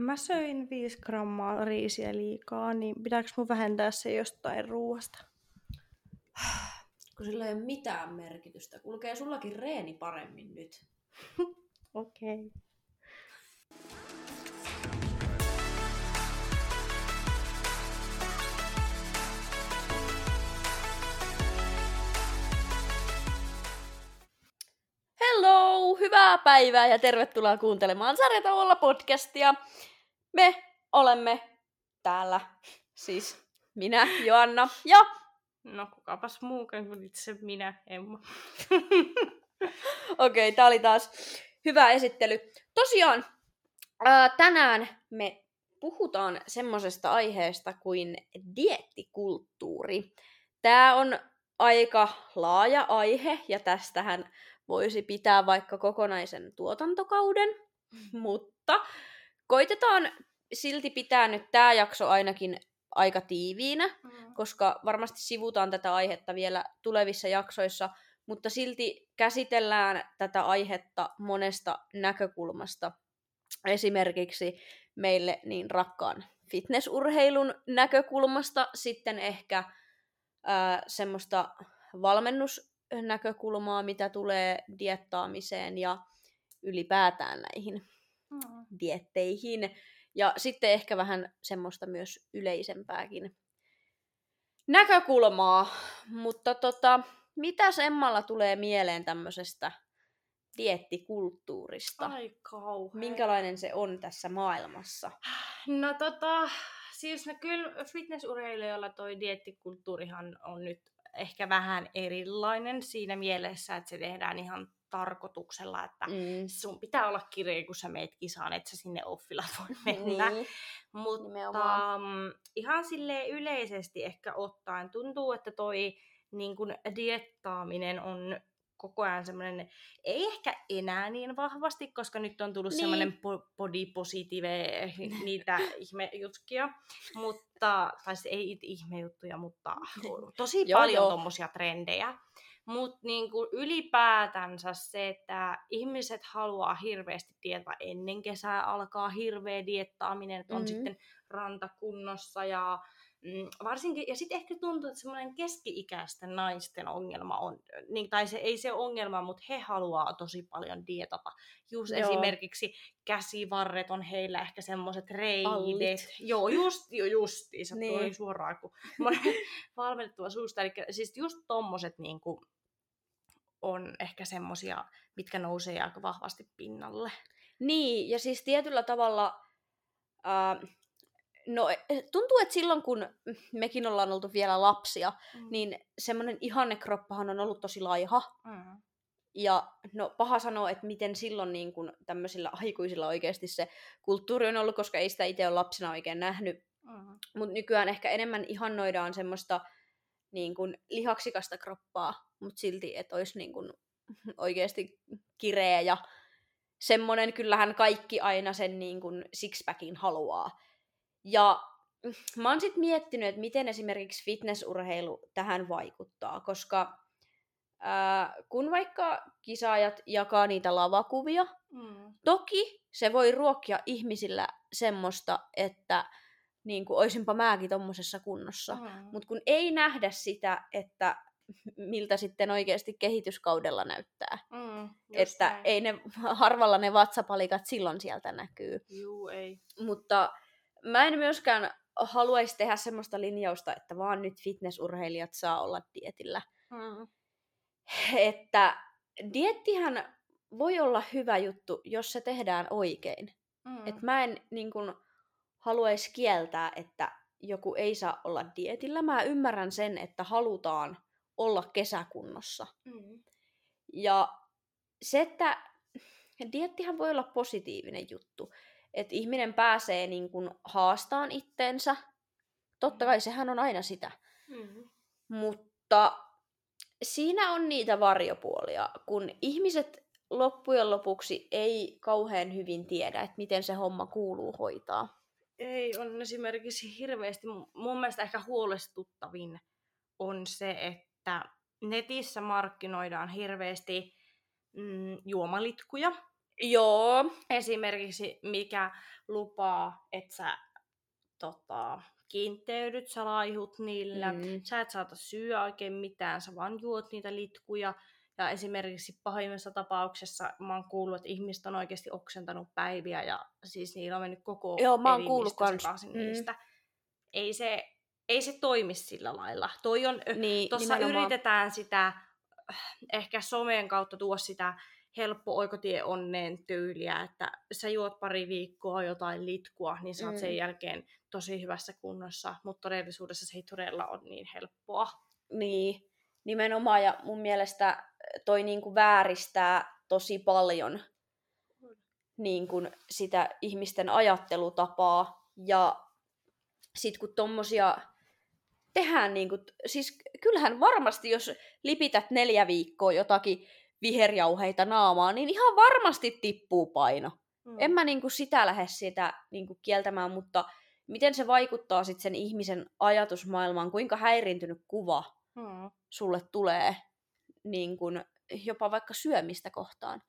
mä söin 5 grammaa riisiä liikaa, niin pitääkö mun vähentää se jostain ruoasta? Kun sillä ei ole mitään merkitystä. Kulkee sullakin reeni paremmin nyt. Okei. Okay. Hello! Hyvää päivää ja tervetuloa kuuntelemaan Sarjatauolla podcastia. Me olemme täällä, siis minä, Joanna ja... No kukapas muukaan kuin itse minä, Emma. Okei, okay, tää oli taas hyvä esittely. Tosiaan, ää, tänään me puhutaan semmoisesta aiheesta kuin diettikulttuuri. Tämä on aika laaja aihe ja tästähän voisi pitää vaikka kokonaisen tuotantokauden, mutta koitetaan silti pitää nyt tämä jakso ainakin aika tiiviinä, mm. koska varmasti sivutaan tätä aihetta vielä tulevissa jaksoissa, mutta silti käsitellään tätä aihetta monesta näkökulmasta. Esimerkiksi meille niin rakkaan fitnessurheilun näkökulmasta, sitten ehkä ää, semmoista valmennusnäkökulmaa, mitä tulee diettaamiseen ja ylipäätään näihin mm. dietteihin. Ja sitten ehkä vähän semmoista myös yleisempääkin näkökulmaa. Mutta tota, mitä Emmalla tulee mieleen tämmöisestä diettikulttuurista? Ai kauhean. Minkälainen se on tässä maailmassa? No tota, siis no kyllä fitnessurheilijoilla toi diettikulttuurihan on nyt ehkä vähän erilainen siinä mielessä, että se tehdään ihan tarkoituksella, että mm. sun pitää olla kirja, kun sä meet kisaan, että sä sinne offilla voi mennä. Niin. Mutta um, ihan sille yleisesti ehkä ottaen tuntuu, että toi niin kun, diettaaminen on koko ajan semmoinen, ei ehkä enää niin vahvasti, koska nyt on tullut niin. semmoinen body positive, niitä ihmejutkia, mutta, tai siis ei ihmejuttuja, mutta tosi paljon tommosia trendejä. Mutta niinku ylipäätänsä se, että ihmiset haluaa hirveästi dieta ennen kesää, alkaa hirveä diettaaminen, että on mm-hmm. sitten rantakunnossa ja mm, varsinkin, ja sitten ehkä tuntuu, että semmoinen keski-ikäisten naisten ongelma on, niin, tai se ei se ongelma, mutta he haluaa tosi paljon dietata. Just Joo. esimerkiksi käsivarret on heillä ehkä semmoiset reidet. Joo, just, jo, justiinsa, niin. tuli suoraan, kun valmennettava suusta. Eli siis just tommoset niinku, on ehkä semmosia, mitkä nousee aika vahvasti pinnalle. Niin, ja siis tietyllä tavalla... Ää, No tuntuu, että silloin kun mekin ollaan oltu vielä lapsia, mm. niin semmoinen ihannekroppahan on ollut tosi laiha. Mm. Ja no paha sanoa, että miten silloin niin kun tämmöisillä aikuisilla oikeasti se kulttuuri on ollut, koska ei sitä itse ole lapsena oikein nähnyt. Mm. Mutta nykyään ehkä enemmän ihannoidaan semmoista niin kun, lihaksikasta kroppaa, mutta silti, että olisi niin kun, oikeasti kireä ja semmoinen, kyllähän kaikki aina sen niin kun, sixpackin haluaa. Ja mä oon sitten miettinyt, että miten esimerkiksi fitnessurheilu tähän vaikuttaa, koska ää, kun vaikka kisaajat jakaa niitä lavakuvia, mm. toki se voi ruokkia ihmisillä semmoista, että niin kuin, oisinpa mäkin tommosessa kunnossa. Mm. Mutta kun ei nähdä sitä, että miltä sitten oikeasti kehityskaudella näyttää. Mm, että näin. ei ne, harvalla ne vatsapalikat silloin sieltä näkyy. Juu, ei. Mutta mä en myöskään haluaisi tehdä semmoista linjausta, että vaan nyt fitnessurheilijat saa olla dietillä. Mm. Että diettihän voi olla hyvä juttu, jos se tehdään oikein. Mm. Et mä en niin kun, haluaisi kieltää, että joku ei saa olla dietillä. Mä ymmärrän sen, että halutaan olla kesäkunnossa. Mm. Ja se, että diettihän voi olla positiivinen juttu että ihminen pääsee niin kuin haastaan itteensä. Totta kai sehän on aina sitä. Mm-hmm. Mutta siinä on niitä varjopuolia, kun ihmiset loppujen lopuksi ei kauhean hyvin tiedä, että miten se homma kuuluu hoitaa. Ei, on esimerkiksi hirveästi, mun mielestä ehkä huolestuttavin on se, että netissä markkinoidaan hirveästi mm, juomalitkuja, Joo. Esimerkiksi mikä lupaa, että sä tota, kiinteydyt, sä laihut niillä, Mm. sä et saata syödä oikein mitään, sä vaan juot niitä litkuja. Ja esimerkiksi pahimmassa tapauksessa mä oon kuullut, että ihmiset on oikeasti oksentanut päiviä ja siis niillä on mennyt koko Joo, mä oon kuullut sekaisin Mm. niistä. Ei se, ei se toimi sillä lailla. Toi on, Niin, Tuossa nimenomaan. yritetään sitä äh, ehkä someen kautta tuoda sitä helppo oikotie onneen tyyliä, että sä juot pari viikkoa jotain litkua, niin sä oot sen Mm. jälkeen tosi hyvässä kunnossa, mutta todellisuudessa se ei todella ole niin helppoa. Niin, nimenomaan. Ja mun mielestä toi niinku vääristää tosi paljon niinku sitä ihmisten ajattelutapaa. Ja sit kun tommosia tehdään, niinku, siis kyllähän varmasti, jos lipität neljä viikkoa jotakin viherjauheita naamaa, niin ihan varmasti tippuu paino. Mm. En mä niinku sitä lähde sitä niinku kieltämään, mutta miten se vaikuttaa sitten sen ihmisen ajatusmaailmaan, kuinka häiriintynyt kuva Mm. sulle tulee niin kun, jopa vaikka syömistä kohtaan.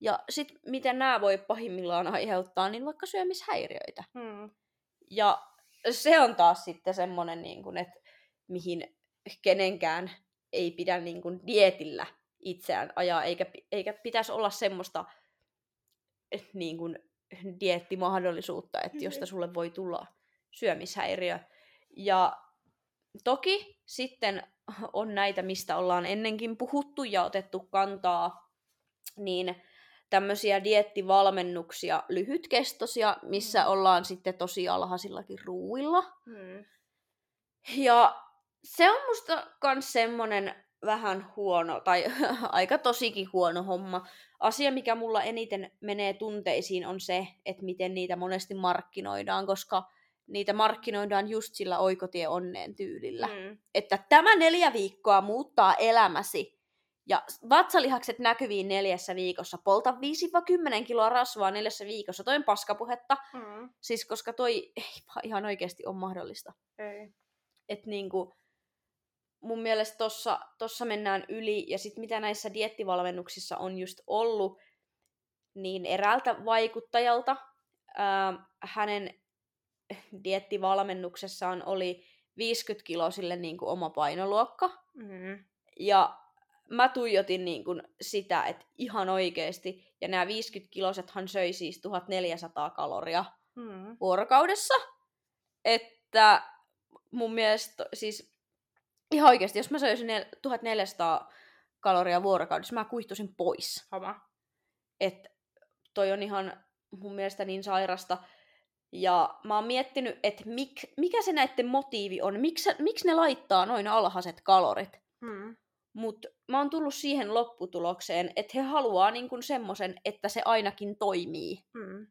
Ja sitten miten nämä voi pahimmillaan aiheuttaa, niin vaikka syömishäiriöitä. Mm. Ja se on taas sitten semmoinen, niin kun, että mihin kenenkään ei pidä niin kun, dietillä itseään ajaa, eikä, eikä pitäisi olla semmoista niin kun, diettimahdollisuutta, että josta sulle voi tulla syömishäiriö. Ja toki sitten on näitä, mistä ollaan ennenkin puhuttu ja otettu kantaa, niin tämmöisiä diettivalmennuksia, lyhytkestoisia, missä Mm. ollaan sitten tosi alhaisillakin ruuilla. Mm. Ja se on musta kans semmonen vähän huono, tai aika tosikin huono homma. Asia, mikä mulla eniten menee tunteisiin, on se, että miten niitä monesti markkinoidaan, koska niitä markkinoidaan just sillä oikotie onneen tyylillä. Mm. Että tämä neljä viikkoa muuttaa elämäsi. Ja vatsalihakset näkyviin neljässä viikossa. Polta 5-10 kiloa rasvaa neljässä viikossa. Toi on paskapuhetta. Mm. Siis koska toi ei vaan ihan oikeasti ole mahdollista Ei. että niinku, mun mielestä tossa, tossa mennään yli, ja sitten mitä näissä diettivalmennuksissa on just ollut, niin eräältä vaikuttajalta ää, hänen diettivalmennuksessaan oli 50 kiloa sille niinku oma painoluokka, Mm. ja mä tuijotin niinku sitä, että ihan oikeesti, ja nämä 50 kilosethan söi siis 1400 kaloria Mm. vuorokaudessa. Että mun mielestä siis ihan oikeasti, jos mä söisin nel- 1400 kaloria vuorokaudessa, mä kuihtuisin pois. Sama. Et toi on ihan mun mielestä niin sairasta. Ja mä oon miettinyt, että mik, mikä se näiden motiivi on, miksi, miksi ne laittaa noin alhaiset kalorit. Mm. Mutta mä oon tullut siihen lopputulokseen, että he haluaa niinku semmoisen, että se ainakin toimii. Mm.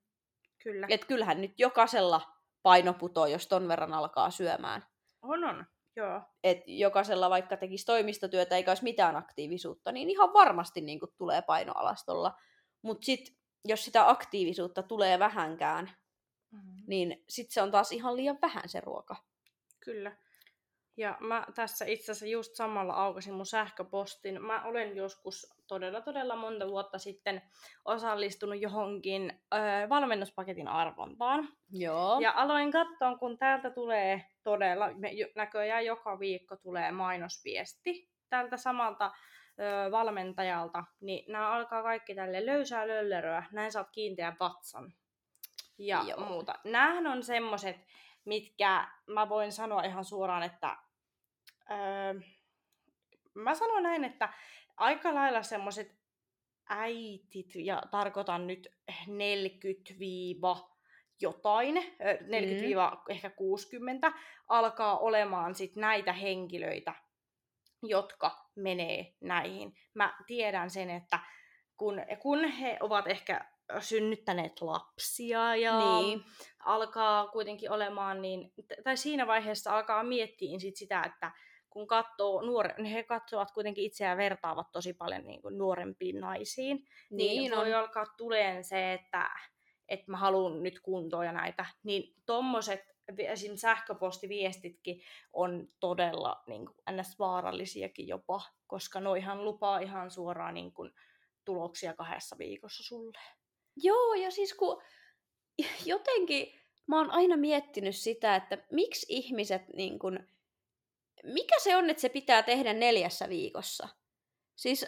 Kyllä. Et kyllähän nyt jokaisella paino putoo, jos ton verran alkaa syömään. On, on. Joo. Et jokaisella vaikka tekisi toimistotyötä eikä olisi mitään aktiivisuutta, niin ihan varmasti niin tulee painoalastolla. Mutta sitten jos sitä aktiivisuutta tulee vähänkään, Mm. niin sitten se on taas ihan liian vähän se ruoka. Kyllä. Ja mä tässä itse asiassa just samalla aukasin mun sähköpostin. Mä olen joskus todella todella monta vuotta sitten osallistunut johonkin ö, valmennuspaketin arvontaan. Joo. Ja aloin katsoa, kun täältä tulee todella, me näköjään joka viikko tulee mainosviesti tältä samalta ö, valmentajalta, niin nämä alkaa kaikki tälle löysää lölleröä, näin saat kiinteän vatsan ja Joo. Muuta. Nämähän on semmoset, mitkä mä voin sanoa ihan suoraan, että öö, mä sanon näin, että aika lailla semmoset äitit, ja tarkoitan nyt 40 jotain, ö, 40 ehkä 60, alkaa olemaan sit näitä henkilöitä, jotka menee näihin. Mä tiedän sen, että kun, kun he ovat ehkä synnyttäneet lapsia ja Niin. alkaa kuitenkin olemaan niin, tai siinä vaiheessa alkaa miettiä sit sitä, että kun katsoo nuore, niin he katsovat kuitenkin itseään vertaavat tosi paljon niin kuin nuorempiin naisiin, niin, Niin voi on. alkaa tuleen se, että, että mä haluan nyt kuntoon ja näitä, niin tommoset esim. sähköpostiviestitkin on todella niin kuin, ns. vaarallisiakin jopa, koska noihan lupaa ihan suoraan niin kuin, tuloksia kahdessa viikossa sulle. Joo, ja siis kun jotenkin mä oon aina miettinyt sitä, että miksi ihmiset niin kun, mikä se on, että se pitää tehdä neljässä viikossa? Siis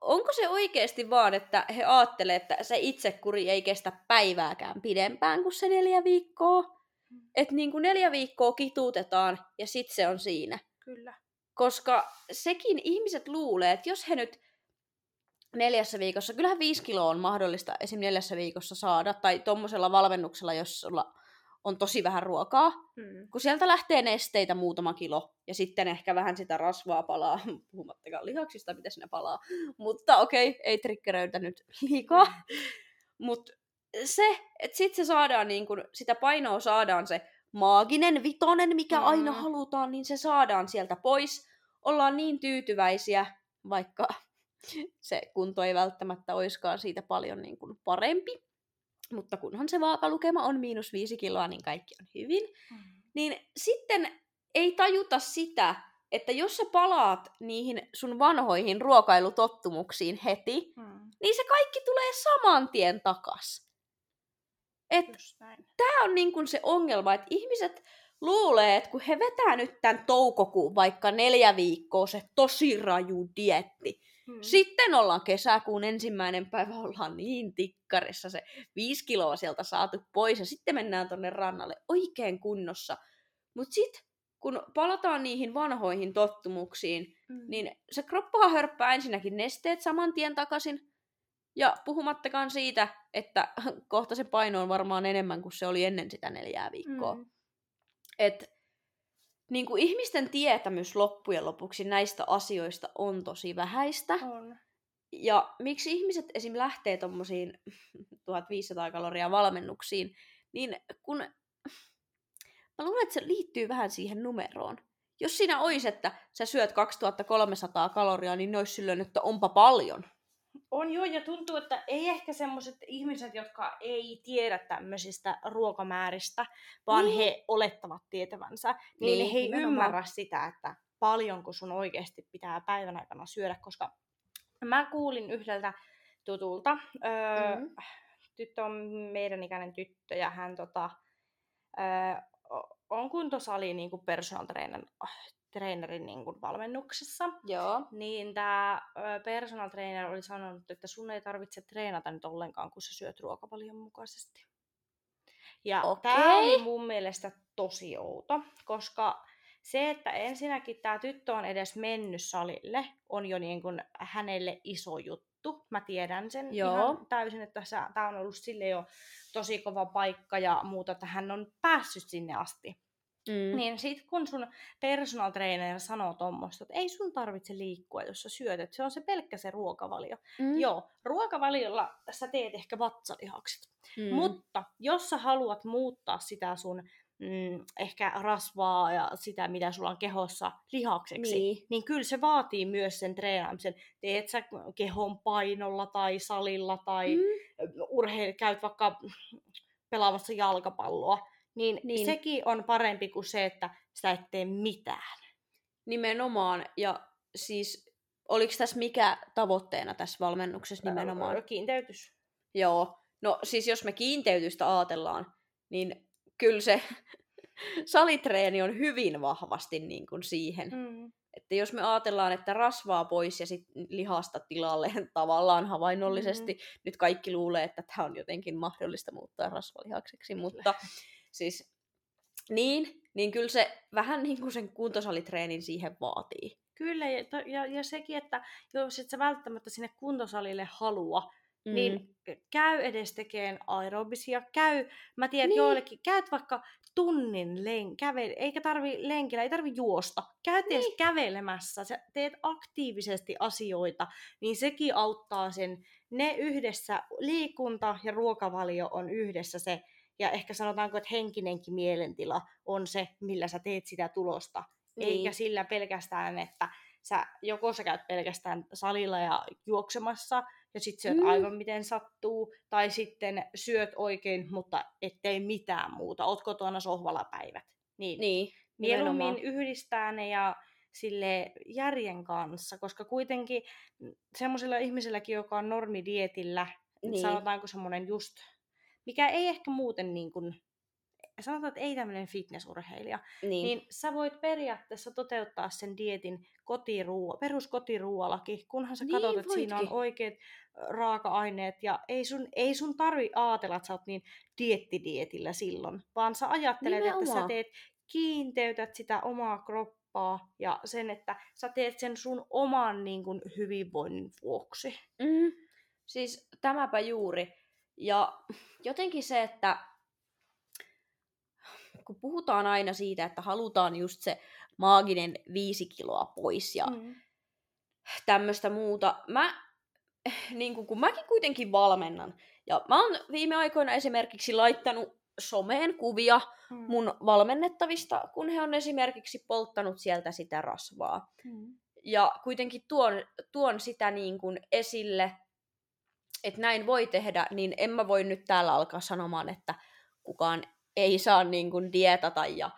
onko se oikeasti vaan, että he ajattelee, että se itsekuri ei kestä päivääkään pidempään kuin se neljä viikkoa? Mm. Että niin kuin neljä viikkoa kituutetaan ja sitten se on siinä. Kyllä. Koska sekin ihmiset luulee, että jos he nyt neljässä viikossa, kyllähän viisi kiloa on mahdollista esim. neljässä viikossa saada, tai tuommoisella valmennuksella, jos sulla on tosi vähän ruokaa, mm. kun sieltä lähtee nesteitä muutama kilo, ja sitten ehkä vähän sitä rasvaa palaa, puhumattakaan lihaksista, mitä sinne palaa, mutta okei, okay, ei triggeröitä nyt liikaa, mutta se, että sitten se saadaan, niin kun, sitä painoa saadaan se maaginen vitonen, mikä mm. aina halutaan, niin se saadaan sieltä pois, ollaan niin tyytyväisiä, vaikka se kunto ei välttämättä oiskaan siitä paljon niin kuin parempi. Mutta kunhan se vaakalukema on miinus viisi kiloa, niin kaikki on hyvin. Mm. Niin sitten ei tajuta sitä, että jos sä palaat niihin sun vanhoihin ruokailutottumuksiin heti, mm. niin se kaikki tulee saman tien takas. Tämä on niin kuin se ongelma, että ihmiset luulee, että kun he vetää nyt tämän toukokuun vaikka neljä viikkoa se tosi raju dietti, Hmm. Sitten ollaan kesäkuun ensimmäinen päivä, ollaan niin tikkarissa se viisi kiloa sieltä saatu pois ja sitten mennään tonne rannalle oikein kunnossa. Mutta sitten kun palataan niihin vanhoihin tottumuksiin, hmm. niin se kroppahan hörppää ensinnäkin nesteet saman tien takaisin. Ja puhumattakaan siitä, että kohta se paino on varmaan enemmän kuin se oli ennen sitä neljää viikkoa. Hmm. Et niin kuin ihmisten tietämys loppujen lopuksi näistä asioista on tosi vähäistä. On. Ja miksi ihmiset esim. lähtee tuommoisiin 1500 kaloria valmennuksiin, niin kun mä luulen, että se liittyy vähän siihen numeroon. Jos siinä olisi, että sä syöt 2300 kaloria, niin ne olisi silleen, että onpa paljon. On joo, ja tuntuu, että ei ehkä semmoiset ihmiset, jotka ei tiedä tämmöisistä ruokamääristä, vaan niin. he olettavat tietävänsä, niin, niin he ei ymmärrä sitä, että paljonko sun oikeasti pitää päivän aikana syödä, koska mä kuulin yhdeltä tutulta, öö, mm-hmm. tyttö on meidän ikäinen tyttö, ja hän tota, öö, on kuntosali niin kuin personal trainer, trainerin niin kuin valmennuksessa. Joo. Niin tämä personal trainer oli sanonut, että sun ei tarvitse treenata nyt ollenkaan, kun sä syöt ruokavalion mukaisesti. Ja okay. tämä oli mun mielestä tosi outo, koska se, että ensinnäkin tämä tyttö on edes mennyt salille, on jo niin kuin hänelle iso juttu. Mä tiedän sen Joo. ihan täysin, että tämä on ollut sille jo tosi kova paikka ja muuta, että hän on päässyt sinne asti. Mm. Niin sit kun sun personal trainer sanoo tuommoista, että ei sun tarvitse liikkua, jos sä syöt, että se on se pelkkä se ruokavalio. Mm. Joo, ruokavaliolla sä teet ehkä vatsalihakset. Mm. Mutta jos sä haluat muuttaa sitä sun mm, ehkä rasvaa ja sitä, mitä sulla on kehossa lihakseksi, niin, niin kyllä se vaatii myös sen treenaamisen. Teet sä kehon painolla tai salilla tai mm. urheil, käyt vaikka pelaamassa jalkapalloa, niin, niin sekin on parempi kuin se, että sä et tee mitään. Nimenomaan, ja siis oliko tässä mikä tavoitteena tässä valmennuksessa nimenomaan? Kiinteytys. Joo, no siis jos me kiinteytystä ajatellaan, niin kyllä se salitreeni on hyvin vahvasti niin kuin siihen. Mm. Että jos me ajatellaan, että rasvaa pois ja sitten lihasta tilalle tavallaan havainnollisesti, mm-hmm. nyt kaikki luulee, että tämä on jotenkin mahdollista muuttaa rasvalihakseksi, mutta Siis, niin, niin kyllä se vähän niin kuin sen kuntosalitreenin siihen vaatii. Kyllä, ja, ja, ja sekin, että jos et sä välttämättä sinne kuntosalille halua, mm. niin käy edes tekemään aerobisia, käy, mä tiedän, niin. joillekin, käyt vaikka tunnin len, kävel, eikä tarvi lenkillä, ei tarvi juosta, käyt niin. edes kävelemässä, sä teet aktiivisesti asioita, niin sekin auttaa sen, ne yhdessä, liikunta ja ruokavalio on yhdessä se, ja ehkä sanotaanko, että henkinenkin mielentila on se, millä sä teet sitä tulosta. Niin. Eikä sillä pelkästään, että sä joko sä käyt pelkästään salilla ja juoksemassa ja sit syöt mm. aivan miten sattuu, tai sitten syöt oikein, mutta ettei mitään muuta. Oot kotona sohvalla päivät. Niin, niin mieluummin yhdistää ne ja sille järjen kanssa, koska kuitenkin semmoisella ihmiselläkin, joka on normidietillä, Niin. sanotaanko semmoinen just, mikä ei ehkä muuten niin kuin, sanotaan, että ei tämmöinen fitnessurheilija, Niin. niin sä voit periaatteessa toteuttaa sen dietin kotiruo, peruskotiruoallakin, kunhan sä Niin katsot, että siinä on oikeat raaka-aineet ja ei sun, ei sun tarvi ajatella, että sä oot niin diettidietillä silloin, vaan sä ajattelet, että sä Nimenomaan. teet, kiinteytät sitä omaa kroppaa ja sen, että sä teet sen sun oman niin kuin, hyvinvoinnin vuoksi. Mm, siis tämäpä juuri. Ja jotenkin se, että kun puhutaan aina siitä, että halutaan just se maaginen viisi kiloa pois ja Mm. tämmöistä muuta. Mä, niin kun, kun mäkin kuitenkin valmennan, ja mä oon viime aikoina esimerkiksi laittanut someen kuvia Mm. mun valmennettavista, kun he on esimerkiksi polttanut sieltä sitä rasvaa. Mm. Ja kuitenkin tuon, tuon sitä niin kuin esille, että näin voi tehdä, niin en mä voi nyt täällä alkaa sanomaan, että kukaan ei saa niin kuin dietata ja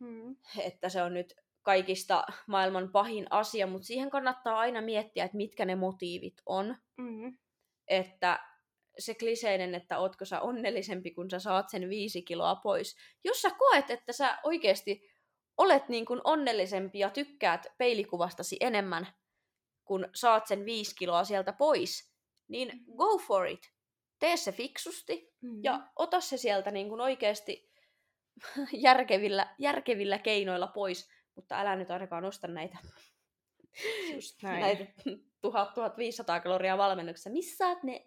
Mm. että se on nyt kaikista maailman pahin asia, mutta siihen kannattaa aina miettiä, että mitkä ne motiivit on. Mm. Että se kliseinen, että ootko sä onnellisempi, kun sä saat sen viisi kiloa pois. Jos sä koet, että sä oikeasti olet niin kuin onnellisempi ja tykkäät peilikuvastasi enemmän, kun saat sen viisi kiloa sieltä pois, niin go for it. Tee se fiksusti Mm. ja ota se sieltä niin kuin oikeasti järkevillä, järkevillä keinoilla pois, mutta älä nyt ainakaan osta näitä, Just näin. näitä 1000-1500 kaloria valmennuksessa. Missä saat ne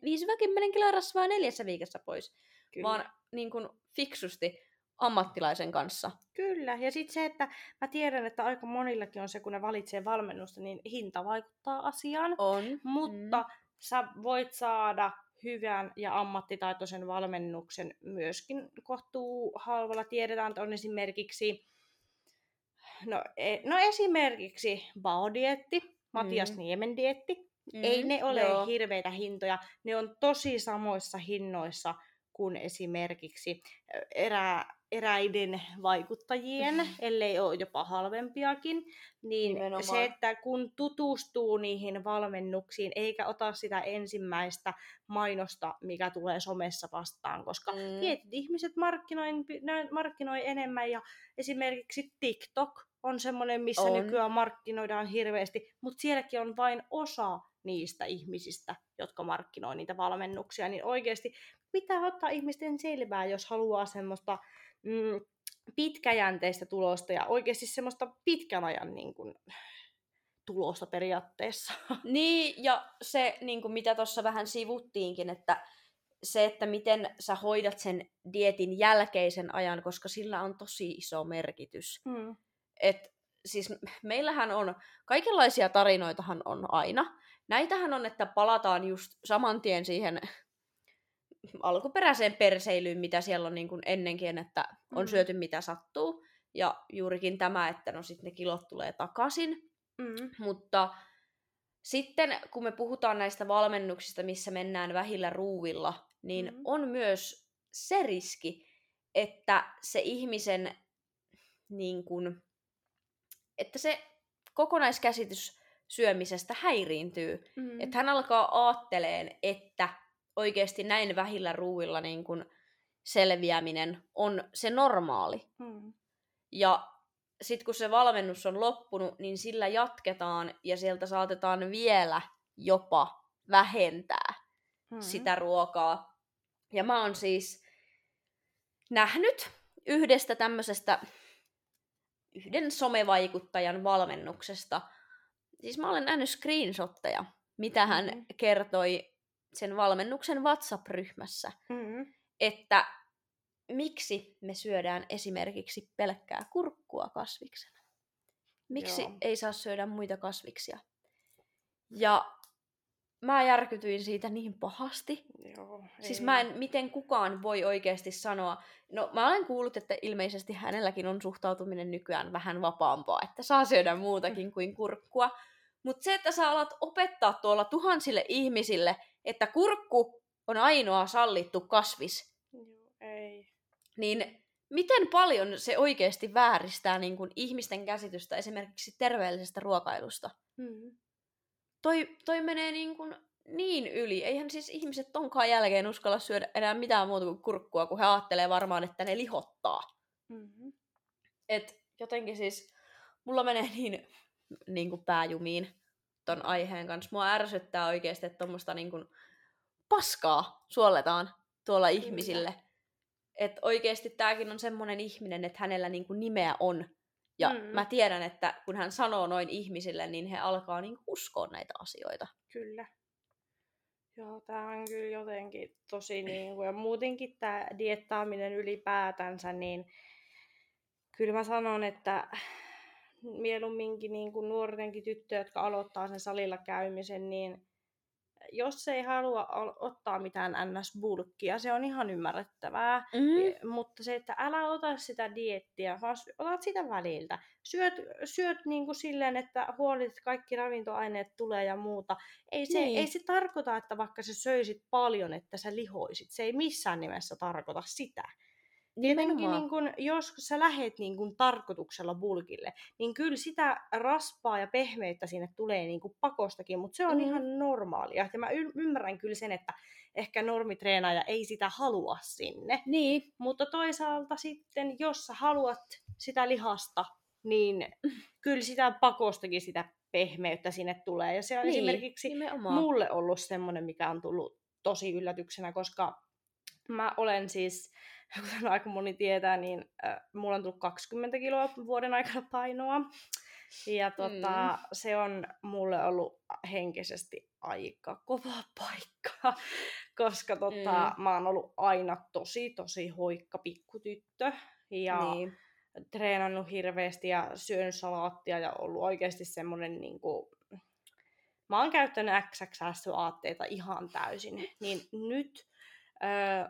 5-10 kiloa rasvaa neljässä viikossa pois? Kyllä. Vaan niin kuin fiksusti ammattilaisen kanssa. Kyllä, ja sitten se, että mä tiedän, että aika monillakin on se, kun ne valitsee valmennusta, niin hinta vaikuttaa asiaan. On. Mutta mm. Sä voit saada hyvän ja ammattitaitoisen valmennuksen myöskin kohtuu halvalla. Tiedetään, että on esimerkiksi, no, e, no esimerkiksi Baodietti, Matias Mm. Niemen dietti. Mm, Ei ne ole joo. hirveitä hintoja. Ne on tosi samoissa hinnoissa kuin esimerkiksi erä, eräiden vaikuttajien, ellei ole jopa halvempiakin. Niin Nimenomaan. se, että kun tutustuu niihin valmennuksiin, eikä ota sitä ensimmäistä mainosta, mikä tulee somessa vastaan, koska Mm. tietyt ihmiset markkinoi, markkinoi enemmän ja esimerkiksi TikTok on semmoinen, missä On. nykyään markkinoidaan hirveästi, mutta sielläkin on vain osa niistä ihmisistä, jotka markkinoi niitä valmennuksia, niin oikeasti pitää ottaa ihmisten selvää, jos haluaa semmoista mm, pitkäjänteistä tulosta ja oikeasti semmoista pitkän ajan niin kuin, tulosta periaatteessa. Niin, ja se, niin kuin mitä tuossa vähän sivuttiinkin, että se, että miten sä hoidat sen dietin jälkeisen ajan, koska sillä on tosi iso merkitys. Mm. Et, siis meillähän on, kaikenlaisia tarinoitahan on aina. Näitähän on, että palataan just saman tien siihen alkuperäiseen perseilyyn, mitä siellä on niin kuin ennenkin, että on Mm. syöty mitä sattuu. Ja juurikin tämä, että no sitten ne kilot tulee takaisin. Mm. Mutta sitten kun me puhutaan näistä valmennuksista, missä mennään vähillä ruuvilla, niin Mhm. on myös se riski, että se ihmisen niin kun, että se kokonaiskäsitys syömisestä häiriintyy. Mm. Että hän alkaa aatteleen, että oikeasti näin vähillä ruuilla niin kun selviäminen on se normaali. Mm. Ja sitten kun se valmennus on loppunut, niin sillä jatketaan ja sieltä saatetaan vielä jopa vähentää Mm. sitä ruokaa. Ja mä oon siis nähnyt yhdestä tämmöisestä yhden somevaikuttajan valmennuksesta. Siis mä olen nähnyt screenshotteja, mitä hän Mhm. kertoi sen valmennuksen WhatsApp-ryhmässä Mm. että miksi me syödään esimerkiksi pelkkää kurkkua kasviksena. Miksi Joo. ei saa syödä muita kasviksia. Ja mä järkytyin siitä niin pahasti. Joo, Siis ei. mä en, miten kukaan voi oikeasti sanoa, no mä olen kuullut, että ilmeisesti hänelläkin on suhtautuminen nykyään vähän vapaampaa, että saa syödä muutakin kuin kurkkua. Mutta se, että sä alat opettaa tuolla tuhansille ihmisille, että kurkku on ainoa sallittu kasvis, Joo, ei. niin miten paljon se oikeasti vääristää niin kuin ihmisten käsitystä esimerkiksi terveellisestä ruokailusta? Mm. Toi, toi menee niin kuin niin yli. Eihän siis ihmiset tonkaan jälkeen uskalla syödä enää mitään muuta kuin kurkkua, kun he ajattelee varmaan, että ne lihottaa. Mm-hmm. Et jotenkin siis, mulla menee niin, niin kuin pääjumiin ton aiheen kanssa. Mua ärsyttää oikeasti, että tuommoista niin kuin paskaa suoletaan tuolla Kyllä. ihmisille. Että oikeasti tämäkin on semmoinen ihminen, että hänellä niin kuin nimeä on. Ja Mm. mä tiedän, että kun hän sanoo noin ihmisille, niin he alkaa niin uskoa näitä asioita. Kyllä. Joo, tää on kyllä jotenkin tosi niin kuin, ja muutenkin tämä diettaaminen ylipäätänsä, niin kyllä mä sanon, että mieluumminkin niin kuin nuortenkin tyttöjä, jotka aloittaa sen salilla käymisen, niin jos ei halua al- ottaa mitään ns-bulkkia, se on ihan ymmärrettävää. Mm. Mutta se, että älä ota sitä diettiä, vaan otat sitä väliltä. Syöt, syöt niin kuin silleen, että huolit, että kaikki ravintoaineet tulee ja muuta. Ei se, Niin. ei se tarkoita, että vaikka sä söisit paljon, että sä lihoisit. Se ei missään nimessä tarkoita sitä. Tietenkin, niin kun, jos sä lähet niin kun, tarkoituksella bulkille, niin kyllä sitä raspaa ja pehmeyttä sinne tulee niin kun, pakostakin, mutta se on Mm. ihan normaalia. Ja mä y- ymmärrän kyllä sen, että ehkä normitreenaaja ei sitä halua sinne. Niin, Mutta toisaalta sitten, jos sä haluat sitä lihasta, niin kyllä sitä pakostakin sitä pehmeyttä sinne tulee. Ja se on niin esimerkiksi nimenomaan. mulle ollut semmoinen, mikä on tullut tosi yllätyksenä, koska mä olen siis, kuten aika moni tietää, niin äh, mulla on tullut 20 kiloa vuoden aikana painoa. Ja tota, mm. se on mulle ollut henkisesti aika kova paikka, koska tota, mm. mä oon ollut aina tosi, tosi hoikka pikkutyttö. Ja Niin. treenannut hirveästi ja syönyt salaattia ja ollut oikeasti semmoinen niin kuin, mä oon käyttänyt XXS-vaatteita ihan täysin, niin nyt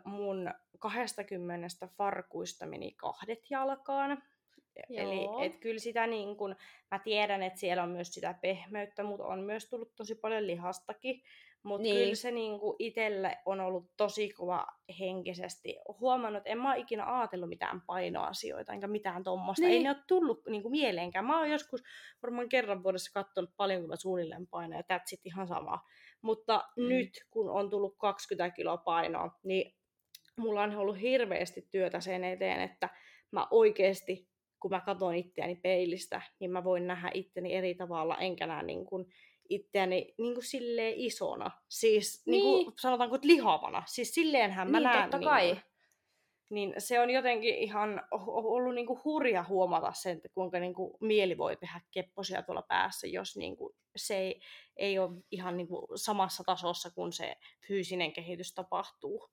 mun 20 farkuista meni kahdet jalkaan. Eli Joo. et kyllä sitä niin kun, mä tiedän, että siellä on myös sitä pehmeyttä, mutta on myös tullut tosi paljon lihastakin. Mutta Niin. kyllä se niin itselle on ollut tosi kova henkisesti. Huomannut, että en mä ole ikinä ajatellut mitään painoasioita, enkä mitään tuommoista. Niin. Ei ne ole tullut niin mieleenkään. Mä oon joskus varmaan kerran vuodessa katsonut paljon, kun mä suunnilleen painoa, ja that's it, ihan sama. Mutta Mm. nyt, kun on tullut 20 kiloa painoa, niin mulla on ollut hirveästi työtä sen eteen, että mä oikeasti, kun mä katson itseäni peilistä, niin mä voin nähdä itteni eri tavalla, enkä näe niin kuin itseäni niin kuin silleen isona. Siis niin. Niin Niin. kuin, sanotaanko, että lihavana. Siis silleenhän mä Niin, näen. totta niin kai. kuin- niin se on jotenkin ihan ollut niinku hurja huomata sen, että kuinka niinku mieli voi tehdä kepposia tuolla päässä, jos niinku se ei, ei ole ihan niinku samassa tasossa, kun se fyysinen kehitys tapahtuu.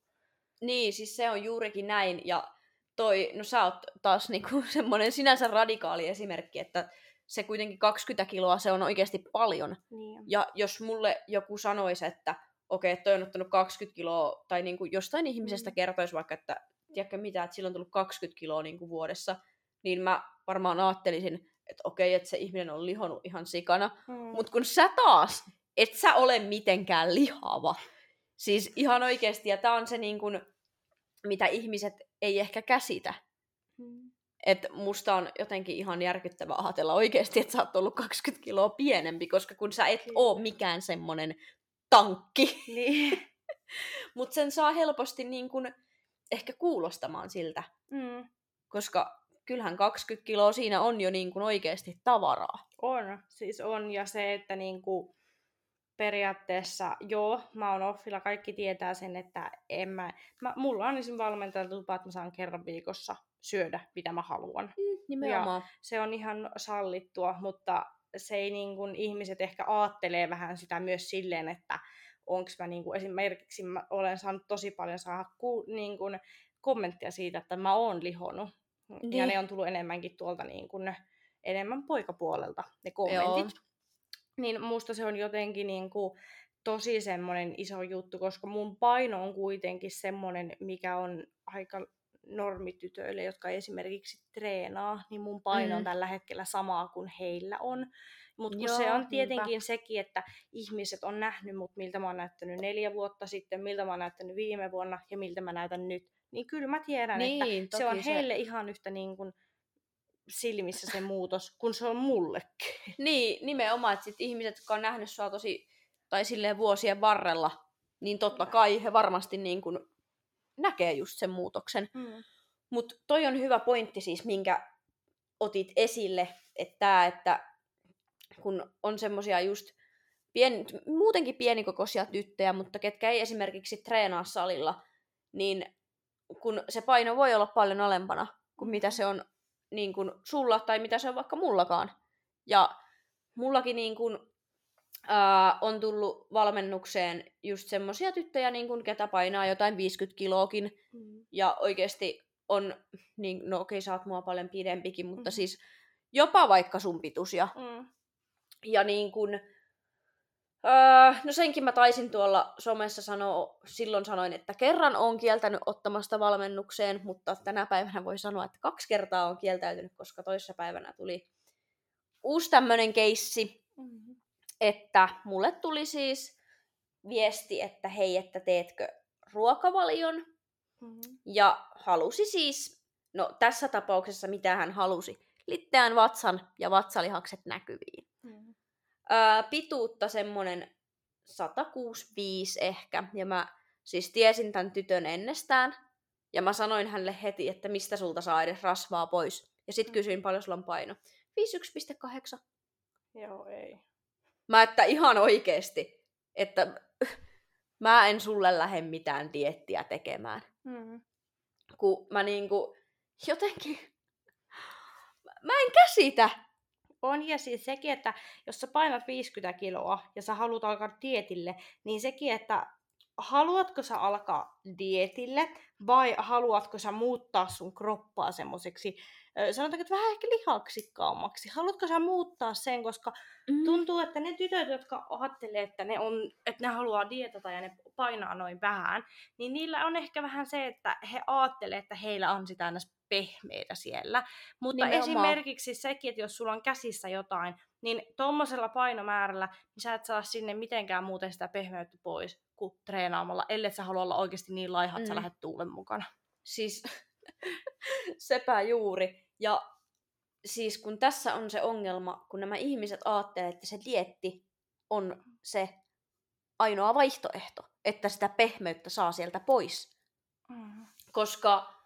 Niin, siis se on juurikin näin. Ja toi, no sä oot taas niinku semmoinen sinänsä radikaali esimerkki, että se kuitenkin 20 kiloa, se on oikeasti paljon. Niin. Ja jos mulle joku sanoisi, että okei, okay, toi on ottanut 20 kiloa, tai niinku jostain ihmisestä Mm. kertoisi vaikka, että tiedätkö mitä, että sillä on tullut 20 kiloa niinku vuodessa, niin mä varmaan ajattelisin, että okei, että se ihminen on lihonut ihan sikana. Mm. Mutta kun sä taas, et sä ole mitenkään lihava. Siis ihan oikeasti, ja tää on se niin kun, mitä ihmiset ei ehkä käsitä. Mm. Että musta on jotenkin ihan järkyttävä ajatella oikeasti, että sä oot ollut 20 kiloa pienempi, koska kun sä et Kyllä. oo mikään semmonen tankki. Niin. Mutta sen saa helposti niin kun ehkä kuulostamaan siltä, Mm. koska kyllähän 20 kiloa siinä on jo niin kun oikeasti tavaraa. On, siis on. Ja se, että niinku, periaatteessa, joo, mä oon offilla, kaikki tietää sen, että en mä, mä mulla on esimerkiksi valmentajalta lupa, että mä saan kerran viikossa syödä, mitä mä haluan. Mm, nimenomaan. se on ihan sallittua, mutta se ei niin kuin, ihmiset ehkä aattelee vähän sitä myös silleen, että onko mä niin kuin, esimerkiksi mä olen saanut tosi paljon saada ku, niin kuin, kommenttia siitä, että mä oon lihonut. Ja Niin. ne on tullut enemmänkin tuolta niin kuin, enemmän poikapuolelta, ne kommentit. Niin musta se on jotenkin niin kuin, tosi semmoinen iso juttu, koska mun paino on kuitenkin semmoinen, mikä on aika normitytöille, jotka esimerkiksi treenaa, niin mun paino on Mm. tällä hetkellä samaa kuin heillä on. Mutta kun Joo, se on niinpä. tietenkin sekin, että ihmiset on nähnyt mut, miltä mä oon näyttänyt neljä vuotta sitten, miltä mä oon näyttänyt viime vuonna ja miltä mä näytän nyt. Niin kyllä mä tiedän, Niin, että se on se- heille ihan yhtä niin kuin silmissä se muutos, kun se on mullekin. Niin, nimenomaan, että sit ihmiset, jotka on nähnyt sua tosi tai silleen vuosien varrella, niin totta kai he varmasti niin kuin näkee just sen muutoksen. Mm. Mutta toi on hyvä pointti siis, minkä otit esille, että, tää, että kun on semmosia just pien, muutenkin pienikokoisia tyttöjä, mutta ketkä ei esimerkiksi treenaa salilla, niin kun se paino voi olla paljon alempana kuin mitä se on niin kuin sulla tai mitä se on vaikka mullakaan. Ja mullakin niin kuin, ää, on tullut valmennukseen just semmosia tyttöjä, niin kuin, ketä painaa jotain 50 kiloakin. Mm. Ja oikeasti on, niin, no okei, sä oot mua paljon pidempikin, mutta Mhm. siis jopa vaikka sun pituisia. Mm. Ja niin kuin, öö, no senkin mä taisin tuolla somessa sanoa, silloin sanoin, että kerran on kieltänyt ottamasta valmennukseen, mutta tänä päivänä voi sanoa, että kaksi kertaa on kieltäytynyt, koska toissa päivänä tuli uusi tämmöinen keissi, Mm. että mulle tuli siis viesti, että hei, että teetkö ruokavalion, Mm. ja halusi siis, no tässä tapauksessa mitä hän halusi, litteän vatsan ja vatsalihakset näkyviin. Ää, pituutta semmonen 165 ehkä, ja mä siis tiesin tämän tytön ennestään, ja mä sanoin hänelle heti, että mistä sulta saa edes rasvaa pois. Ja sit Mm. kysyin paljon sulla on paino. 51,8. Joo, ei. Mä että ihan oikeesti, että mä en sulle lähde mitään diettiä tekemään. Mm. Kun mä niinku jotenkin, mä en käsitä. On ja siis sekin, että jos sä painat 50 kiloa ja sä haluat alkaa dietille, niin sekin, että haluatko sä alkaa dietille vai haluatko sä muuttaa sun kroppaa semmoiseksi, sanotaanko, että vähän ehkä lihaksikkaammaksi. Haluatko sä muuttaa sen, koska Mm. tuntuu, että ne tytöt, jotka ajattelee, että ne, on, että ne haluaa dietata ja ne painaa noin vähän, niin niillä on ehkä vähän se, että he ajattelee, että heillä on sitä aina pehmeitä siellä. Mutta Nimenomaan. esimerkiksi sekin, että jos sulla on käsissä jotain, niin tuommoisella painomäärällä, niin sä et saa sinne mitenkään muuten sitä pehmeyttä pois kuin treenaamalla, ellei sä halua olla oikeasti niin laiha, että sä Mm. lähdet tuulen mukana. Siis sepä juuri. Ja siis kun tässä on se ongelma, kun nämä ihmiset ajattelee, että se dietti on se ainoa vaihtoehto, että sitä pehmeyttä saa sieltä pois. Mm. Koska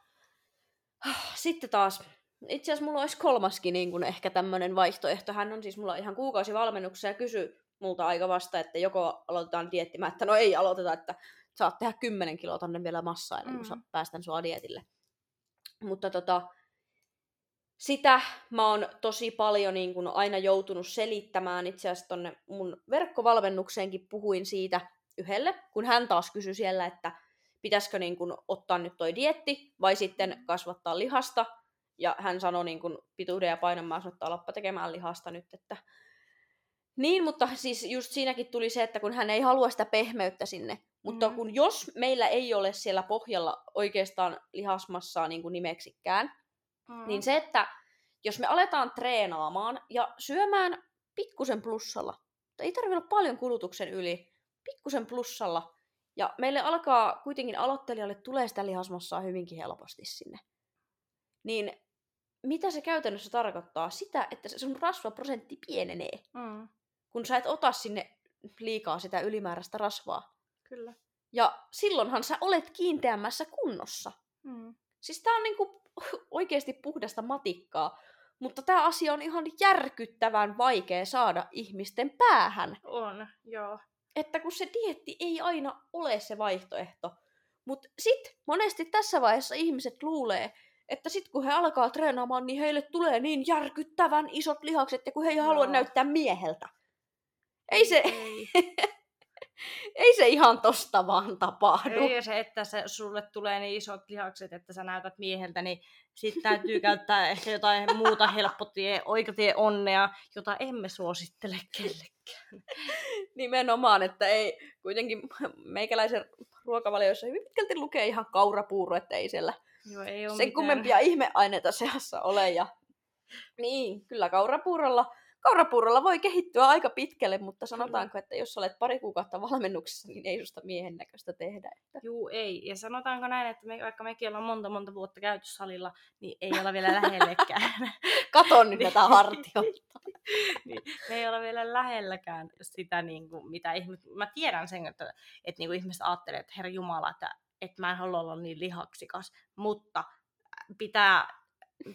sitten taas, itse asiassa mulla olisi kolmaskin niin kuin ehkä tämmöinen vaihtoehto. Hän on siis mulla ihan kuukausivalmennuksessa ja kysyy multa aika vasta, että joko aloitetaan diettimään, että no ei aloiteta, että saat tehdä 10 kiloa tonne vielä massaa ennen kuin Mm. mm. päästän sua dietille. Mutta tota, sitä mä oon tosi paljon niin kun aina joutunut selittämään. Itse asiassa tonne mun verkkovalmennukseenkin puhuin siitä yhdelle, kun hän taas kysyi siellä, että pitäisikö niin kun ottaa nyt toi dietti vai sitten kasvattaa lihasta. Ja hän sanoi niin kun pituuden ja painon mä sanoin, että alappa tekemään lihasta nyt, että niin, mutta siis just siinäkin tuli se, että kun hän ei halua sitä pehmeyttä sinne. Mutta Mm. kun jos meillä ei ole siellä pohjalla oikeastaan lihasmassaa niin kuin nimeksikään, Mm. niin se, että jos me aletaan treenaamaan ja syömään pikkusen plussalla, ei tarvitse olla paljon kulutuksen yli, pikkusen plussalla, ja meille alkaa kuitenkin aloittelijalle tulee sitä lihasmassaa hyvinkin helposti sinne. Niin mitä se käytännössä tarkoittaa? Sitä, että se sun rasvaprosentti pienenee, Mm. kun sä et ota sinne liikaa sitä ylimääräistä rasvaa. Kyllä. Ja silloinhan sä olet kiinteämmässä kunnossa. Mm. Siis tää on niinku oikeasti puhdasta matikkaa, mutta tämä asia on ihan järkyttävän vaikea saada ihmisten päähän. On, joo. Että kun se dietti ei aina ole se vaihtoehto. Mutta sit monesti tässä vaiheessa ihmiset luulee, että sit kun he alkaa treenaamaan, niin heille tulee niin järkyttävän isot lihakset, ja kun he ei halua Joo. näyttää mieheltä. Ei se, Ei. ei se ihan tosta vaan tapahdu. Ei, ja se, että se, sulle tulee niin isot lihakset, että sä näytät mieheltä, niin sitten täytyy käyttää ehkä jotain muuta helppotie, oikotie onnea, jota emme suosittele kellekään. Nimenomaan, että ei kuitenkin meikäläisen ruokavalioissa hyvin pitkälti lukee ihan kaurapuuro, että ei siellä Joo, ei ole sen kummempia ihmeaineita seassa ole. Ja... Niin, kyllä kaurapuurolla, kaurapuurolla voi kehittyä aika pitkälle, mutta sanotaanko, että jos olet pari kuukautta valmennuksessa, niin ei susta miehen näköistä tehdä. Että... Juu, ei. Ja sanotaanko näin, että me, vaikka mekin ollaan monta monta vuotta käyty salilla, niin ei olla vielä lähellekään. Kato nyt tätä hartioita. niin, me ei ole vielä lähelläkään sitä, niin kuin, mitä ihmiset... Mä tiedän sen, että, että niin kuin ihmiset ajattelee, että herra Jumala, että, että mä en halua olla niin lihaksikas, mutta pitää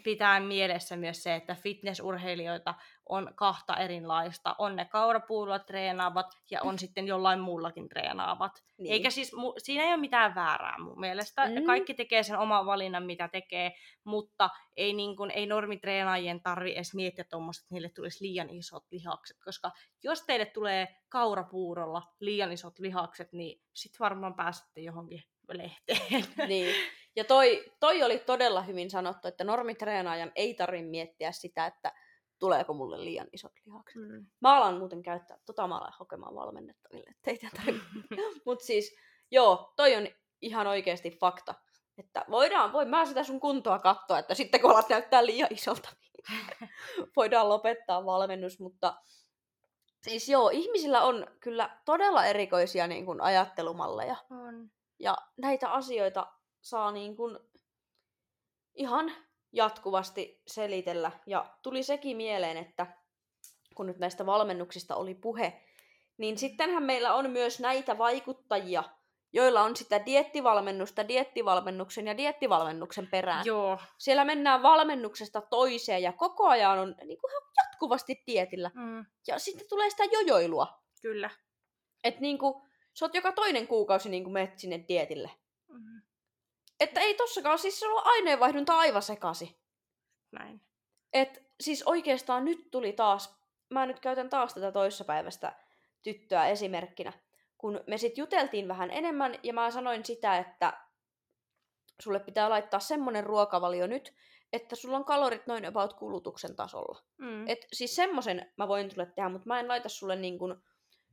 pitää mielessä myös se, että fitnessurheilijoita on kahta erilaista. On ne kaurapuulla treenaavat ja on sitten jollain muullakin treenaavat. Niin. Eikä siis, mu- siinä ei ole mitään väärää mun mielestä. Mm. Kaikki tekee sen oman valinnan, mitä tekee, mutta ei, niin kun, ei normitreenaajien tarvi edes miettiä tuommoista, että niille tulisi liian isot lihakset. Koska jos teille tulee kaurapuurolla liian isot lihakset, niin sitten varmaan pääsette johonkin lehteen. Niin. Ja toi, toi oli todella hyvin sanottu, että normitreenaajan ei tarvitse miettiä sitä, että tuleeko mulle liian isot lihakset. Mm. Mä alan muuten käyttää, tota mä alan hokemaan valmennettaville, ettei tarvitse. Mutta siis, joo, toi on ihan oikeasti fakta. Että voidaan, voi mä sitä sun kuntoa katsoa, että sitten kun alat näyttää liian isolta, niin voidaan lopettaa valmennus, mutta siis joo, ihmisillä on kyllä todella erikoisia niin kuin, ajattelumalleja. On. Ja näitä asioita saa niin kuin ihan jatkuvasti selitellä. Ja tuli sekin mieleen, että kun nyt näistä valmennuksista oli puhe, niin sittenhän meillä on myös näitä vaikuttajia, joilla on sitä diettivalmennusta diettivalmennuksen ja diettivalmennuksen perään. Joo. Siellä mennään valmennuksesta toiseen ja koko ajan on niin kuin jatkuvasti dietillä. Mm. Ja sitten tulee sitä jojoilua. Kyllä. Että niin kuin, sä oot joka toinen kuukausi niin kuin menet sinne dietille. Että ei tossakaan, siis se on aineenvaihdunta aivan sekasi. Näin. Et siis oikeastaan nyt tuli taas, mä nyt käytän taas tätä toissapäivästä tyttöä esimerkkinä, kun me sit juteltiin vähän enemmän ja mä sanoin sitä, että sulle pitää laittaa semmonen ruokavalio nyt, että sulla on kalorit noin about kulutuksen tasolla. Mm. Et siis semmosen mä voin sulle tehdä, mutta mä en laita sulle niin kun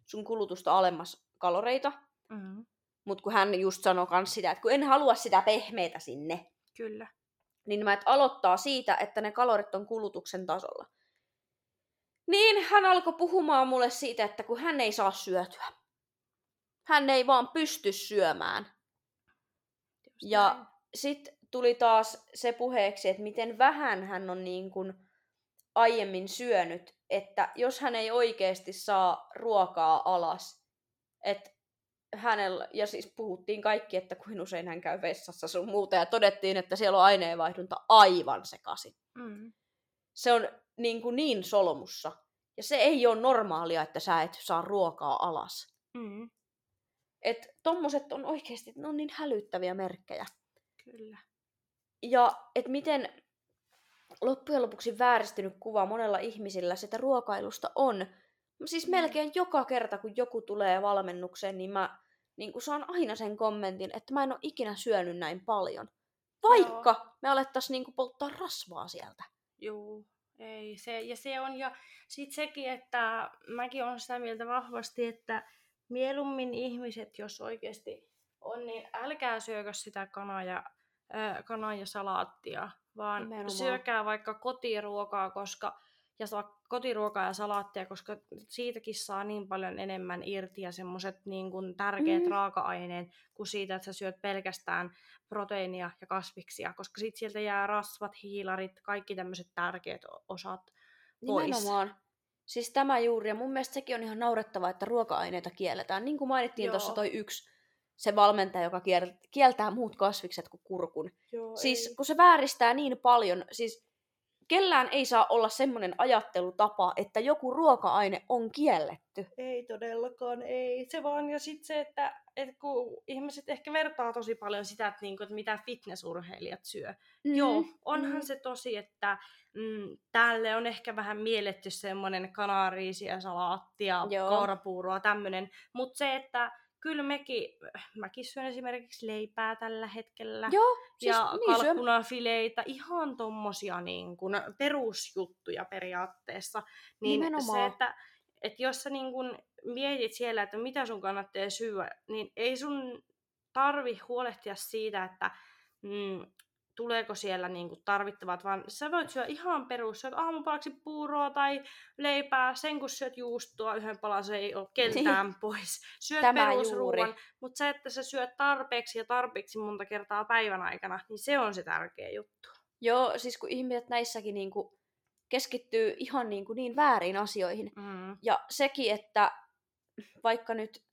sun kulutusta alemmas kaloreita. Mm. Mutta kun hän just sanoi kans sitä, että kun en halua sitä pehmeitä sinne, Kyllä. niin mä et aloittaa siitä, että ne kalorit on kulutuksen tasolla. Niin hän alkoi puhumaan mulle siitä, että kun hän ei saa syötyä. Hän ei vaan pysty syömään. Just Ja sitten tuli taas se puheeksi, että miten vähän hän on niin kuin aiemmin syönyt, että jos hän ei oikeasti saa ruokaa alas, että hänellä, ja siis puhuttiin kaikki, että kuin usein hän käy vessassa sun muuta, ja todettiin, että siellä on aineenvaihdunta aivan sekaisin. Mm. Se on niin, kuin niin solmussa. Ja se ei ole normaalia, että sä et saa ruokaa alas. Mm. Et tommoset on oikeasti, ne on niin hälyttäviä merkkejä. Kyllä. Ja et miten loppujen lopuksi vääristynyt kuva monella ihmisillä sitä ruokailusta on. Siis Mm. melkein joka kerta, kun joku tulee valmennukseen, niin mä niin kun saan aina sen kommentin, että mä en ole ikinä syönyt näin paljon. Vaikka me alettaisiin niin polttaa rasvaa sieltä. Juu, ei se, ja se on, ja sit sekin, että mäkin olen sitä mieltä vahvasti, että mieluummin ihmiset, jos oikeasti on, niin älkää syökö sitä kanaa ja, äh, kanaa ja salaattia, vaan Nimenomaan. syökää vaikka kotiruokaa, koska ja saa kotiruokaa ja salaattia, koska siitäkin saa niin paljon enemmän irti ja semmoiset niin kuin tärkeät Mm. raaka-aineet kuin siitä, että sä syöt pelkästään proteiinia ja kasviksia, koska sit sieltä jää rasvat, hiilarit, kaikki tämmöiset tärkeät osat pois. Nimenomaan. Siis tämä juuri, ja mun mielestä sekin on ihan naurettavaa, että ruoka-aineita kielletään. Niin kuin mainittiin tuossa toi yksi, se valmentaja, joka kiel- kieltää muut kasvikset kuin kurkun. Joo, Siis kun se vääristää niin paljon, siis kellään ei saa olla semmoinen ajattelutapa, että joku ruoka-aine on kielletty. Ei todellakaan, ei. Se vaan, ja sitten se, että, että kun ihmiset ehkä vertaa tosi paljon sitä, että, niinku, että mitä fitnessurheilijat syö. Mm. Joo, onhan mm. se tosi, että mm, tälle on ehkä vähän mielletty semmoinen kanariisia, salaattia, kaurapuuroa, tämmöinen. Mutta se, että kyllä mekin, mäkin syön esimerkiksi leipää tällä hetkellä. Joo, siis ja niin syö. kalkkunafileitä, ihan tommosia niin kuin perusjuttuja periaatteessa. Niin se, Nimenomaan. että, että jos sä niin kuin mietit siellä, että mitä sun kannattaa syödä, niin ei sun tarvi huolehtia siitä, että mm, tuleeko siellä niin kuin tarvittavat, vaan sä voit syödä ihan perus, syöt aamupalaksi puuroa tai leipää, sen kun syöt juustoa, yhden palan se ei ole keltään pois. Syöt Tämä perusruuan, mutta se, että sä syöt tarpeeksi ja tarpeeksi monta kertaa päivän aikana, niin se on se tärkeä juttu. Joo, siis kun ihmiset näissäkin niinku keskittyy ihan niin, kuin niin väärin asioihin. Mm. Ja sekin, että vaikka nyt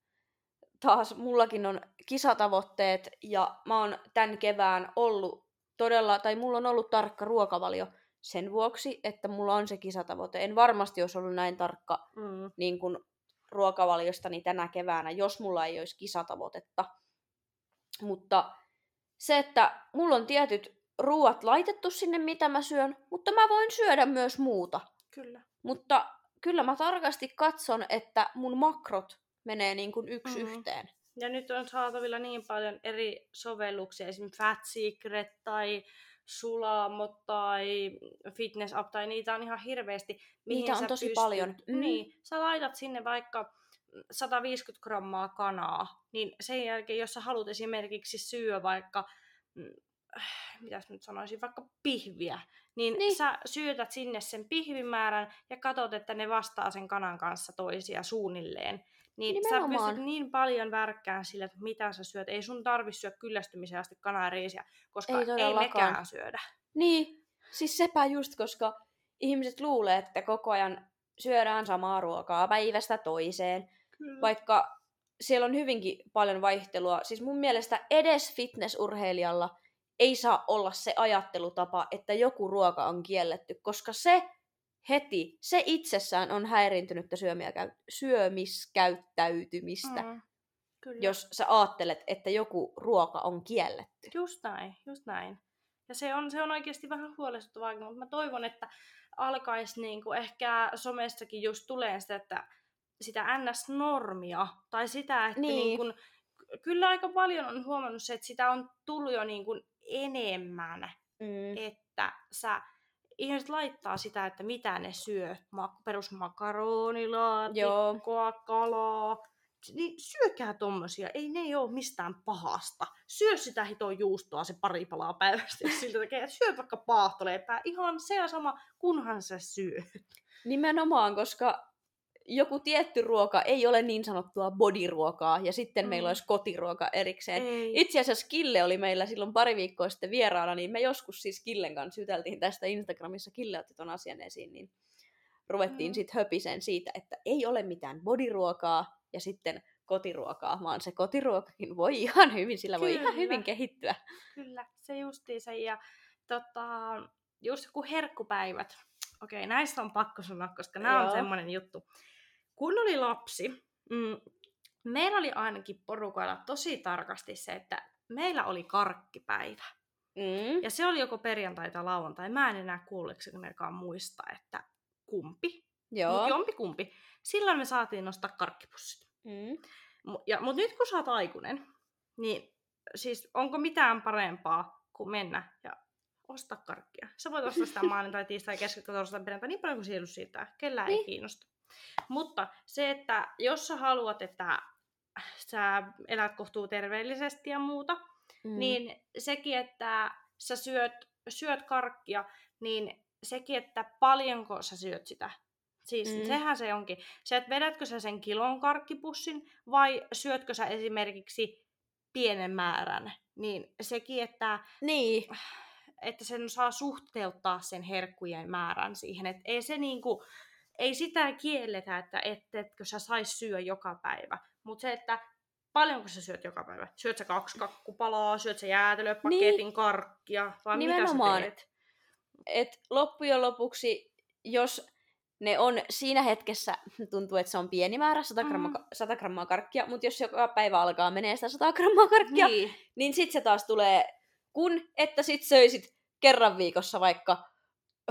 taas mullakin on kisatavoitteet ja mä oon tämän kevään ollut todella, tai mulla on ollut tarkka ruokavalio sen vuoksi, että mulla on se kisatavoite. En varmasti olisi ollut näin tarkka Mm. niin kuin, ruokavaliostani tänä keväänä, jos mulla ei olisi kisatavoitetta. Mutta se, että mulla on tietyt ruuat laitettu sinne, mitä mä syön, mutta mä voin syödä myös muuta. Kyllä. Mutta kyllä mä tarkasti katson, että mun makrot menee niin kuin yksi Mhm. mm-hmm. yhteen. Ja nyt on saatavilla niin paljon eri sovelluksia, esimerkiksi Fat Secret tai Sulamo tai Fitness App, tai niitä on ihan hirveästi. mihin Niitä on tosi pystyt- paljon. Mm. Niin, sä laitat sinne vaikka 150 grammaa kanaa, niin sen jälkeen, jos sä haluat esimerkiksi syödä vaikka, mm, mitäs nyt sanoisin, vaikka pihviä, niin, Niin. niin. sä syötät sinne sen pihvimäärän ja katsot, että ne vastaa sen kanan kanssa toisia suunnilleen. Niin sä Nimenomaan. pystyt niin paljon värkkään sillä, että mitä sä syöt. Ei sun tarvi syödä kyllästymiseen asti kanaa ja riisiä, koska Ei ei, mekään syödä. Niin, siis sepä just, koska ihmiset luulee, että koko ajan syödään samaa ruokaa päivästä toiseen, Kyllä. vaikka siellä on hyvinkin paljon vaihtelua. Siis mun mielestä edes fitnessurheilijalla ei saa olla se ajattelutapa, että joku ruoka on kielletty, koska se heti, se itsessään on häiriintynyttä syömiä, syömiskäyttäytymistä, mm. Kyllä. jos sä ajattelet, että joku ruoka on kielletty. Just näin, just näin. Ja se on, se on oikeasti vähän huolestuttavaa, mutta mä toivon, että alkaisi niinku ehkä somessakin just tulee sitä, että sitä NS-normia, tai sitä, että Niin. niin. Niin kyllä aika paljon on huomannut se, että sitä on tullut jo niinku enemmän, Mm. että sä, ihmiset laittaa sitä, että mitä ne syö, Ma- perusmakaronilaatikkoa, kalaa, niin syökää tommosia, ei ne oo mistään pahasta. Syö sitä hiton juustoa se pari palaa päivästä, siltä tekee. Syö vaikka paahtoleipää, ihan se ja sama, kunhan sä syö. Nimenomaan, koska joku tietty ruoka ei ole niin sanottua bodyruokaa, ja sitten mm. meillä olisi kotiruoka erikseen. Ei. Itse asiassa Kille oli meillä silloin pari viikkoa sitten vieraana, niin me joskus siis Killen kanssa syteltiin tästä Instagramissa. Kille otti ton asian esiin, niin ruvettiin Mm. sitten höpisen siitä, että ei ole mitään bodyruokaa ja sitten kotiruokaa, vaan se kotiruokakin voi ihan hyvin, sillä voi ihan Kyllä. hyvin kehittyä. Kyllä, se justiinsa. Ja tota, just kun herkkupäivät, okei, näistä on pakko sanoa, koska nämä on semmoinen juttu. Kun oli lapsi, mm, meillä oli ainakin porukoilla tosi tarkasti se, että meillä oli karkkipäivä. Mm. Ja se oli joko perjantai tai lauantai. Mä en enää kuulleksikaan muista, että kumpi. Joo. Mutta jompi kumpi. Silloin me saatiin nostaa karkkipussit. Mm. Ja, mutta nyt kun sä oot aikuinen, niin siis onko mitään parempaa kuin mennä ja ostaa karkkia? Sä voit ostaa sitä maanantai, tiistai, keskiviikko, torstai, perjantai, niin paljon kuin sielu siitä. Kellään Niin. ei kiinnosta. Mutta se, että jos sä haluat, että sä elät kohtuu terveellisesti ja muuta, Mm. niin sekin, että sä syöt, syöt karkkia, niin sekin, että paljonko sä syöt sitä. Siis Mm. sehän se onkin. Se, että vedätkö sä sen kilon karkkipussin vai syötkö sä esimerkiksi pienen määrän. Niin sekin, että, Niin, että sen saa suhteuttaa sen herkkujen määrän siihen. Että ei se niinku, ei sitä kielletä, että et, etkö sä sais syödä joka päivä. Mutta se, että paljonko sä syöt joka päivä. Syöt sä kaksi kakkupalaa, syöt sä jäätelöpaketin niin. karkkia, vai Nimenomaan. mitä sä teet? et loppujen lopuksi, jos ne on siinä hetkessä, tuntuu, että se on pieni määrä, 100 grammaa, Mm. 100 grammaa karkkia, mutta jos joka päivä alkaa menee sitä 100 grammaa karkkia, niin, Niin. niin sit se taas tulee, kun että sit söisit kerran viikossa vaikka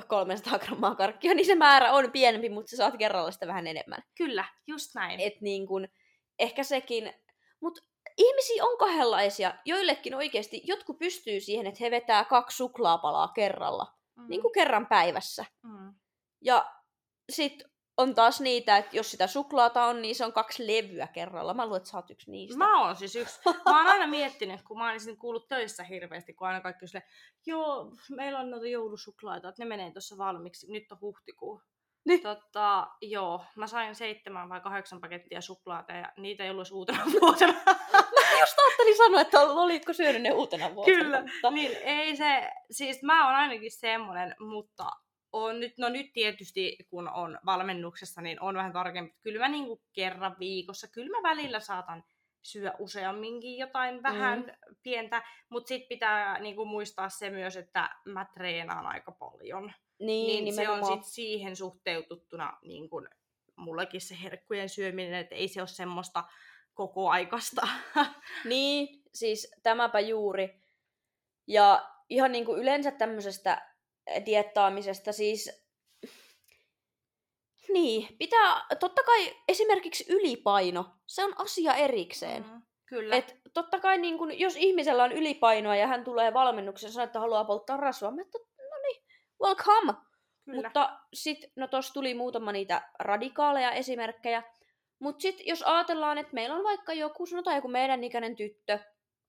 300 grammaa karkkia, niin se määrä on pienempi, mutta sä saat kerralla sitä vähän enemmän. Kyllä, just näin. Et niin kun, ehkä sekin, mutta ihmisiä on kahdenlaisia. Joillekin oikeasti jotkut pystyy siihen, että he vetää kaksi suklaapalaa kerralla, mm. niin kuin kerran päivässä. mm. Ja sit on taas niitä, että jos sitä suklaata on, niin se on kaksi levyä kerralla. Mä luulen, että sä oot yksi niistä. Mä oon siis yksi. Mä oon aina miettinyt, kun mä oon ensin kuullut töissä hirveästi, kun aina kaikki on silleen, joo, meillä on noita joulusuklaita, että ne menee tuossa valmiiksi, nyt on huhtikuu. Niin. Totta, joo, mä sain seitsemän vai kahdeksan pakettia suklaata ja niitä ei ollut uutena vuotena. Mä just ajattelin sanoa, että olitko syönyt ne uutena vuotena. Kyllä, Mutta... niin ei se, siis mä oon ainakin semmonen, mutta on nyt, no nyt tietysti kun on valmennuksessa, niin on vähän tarkempi. Kyllä mä niin kuin kerran viikossa, kyllä mä välillä saatan syö useamminkin jotain vähän mm. pientä, mutta sitten pitää niin kuin muistaa se myös, että mä treenaan aika paljon. Niin, Niin se on sit siihen suhteututtuna niin kuin mullekin se herkkujen syöminen, että ei se ole semmoista koko aikasta. Niin, siis tämäpä juuri. Ja ihan niin kuin yleensä tämmöisestä diettaamisesta siis... Niin, pitää, totta kai esimerkiksi ylipaino, se on asia erikseen. Mm, kyllä. Et totta kai niin kun, jos ihmisellä on ylipainoa ja hän tulee valmennuksen ja sanoo, että haluaa polttaa rasvaa, mä että no niin, welcome. kyllä. Mutta sitten, no tossa tuli muutama niitä radikaaleja esimerkkejä. Mutta sitten jos ajatellaan, että meillä on vaikka joku, sanotaan joku meidän ikäinen tyttö,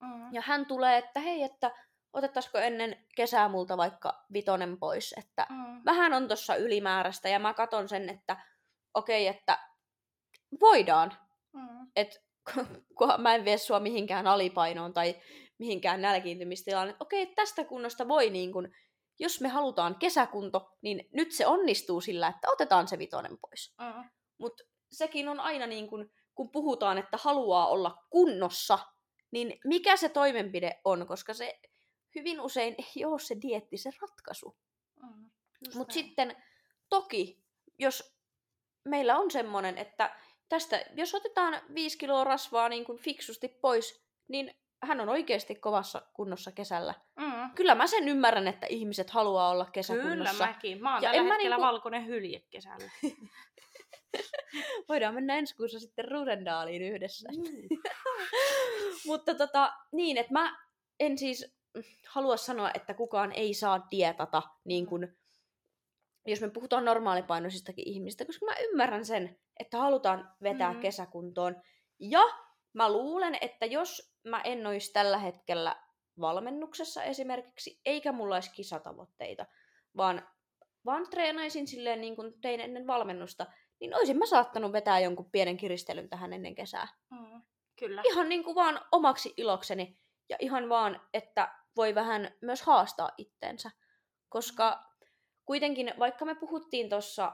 mm. ja hän tulee, että hei, että otettaisiko ennen kesää multa vaikka vitonen pois, että Mm. vähän on tuossa ylimääräistä, ja mä katon sen, että okei, että voidaan, Mm. että kun mä en vie sua mihinkään alipainoon tai mihinkään nälkiintymistilaan, että okei, että tästä kunnosta voi niin kun, jos me halutaan kesäkunto, niin nyt se onnistuu sillä, että otetaan se vitonen pois. Mm. Mutta sekin on aina niin kun, kun puhutaan, että haluaa olla kunnossa, niin mikä se toimenpide on, koska se hyvin usein ei ole se dietti se ratkaisu. Mm. Mutta sitten toki, jos meillä on semmoinen, että tästä, jos otetaan 5 kiloa rasvaa niin kuin fiksusti pois, niin hän on oikeasti kovassa kunnossa kesällä. Mm. Kyllä mä sen ymmärrän, että ihmiset haluaa olla Kyllä kesäkunnossa. mäkin. Mä oon Ja tällä hetkellä niinku- valkoinen hylje kesällä. Voidaan mennä ensi kuussa sitten Rudendaaliin yhdessä. Mm. Mutta tota, niin, että mä en siis halua sanoa, että kukaan ei saa dietata, niin kuin, jos me puhutaan normaalipainoisistakin ihmisistä, koska mä ymmärrän sen, että halutaan vetää Mhm. kesäkuntoon. Ja mä luulen, että jos mä en olisi tällä hetkellä valmennuksessa esimerkiksi, eikä mulla olisi kisatavoitteita, vaan, vaan treenaisin silleen niin kuin tein ennen valmennusta, niin olisin mä saattanut vetää jonkun pienen kiristelyn tähän ennen kesää Mm. Kyllä. ihan niin kuin vaan omaksi ilokseni ja ihan vaan, että voi vähän myös haastaa itteensä. Koska kuitenkin, vaikka me puhuttiin tuossa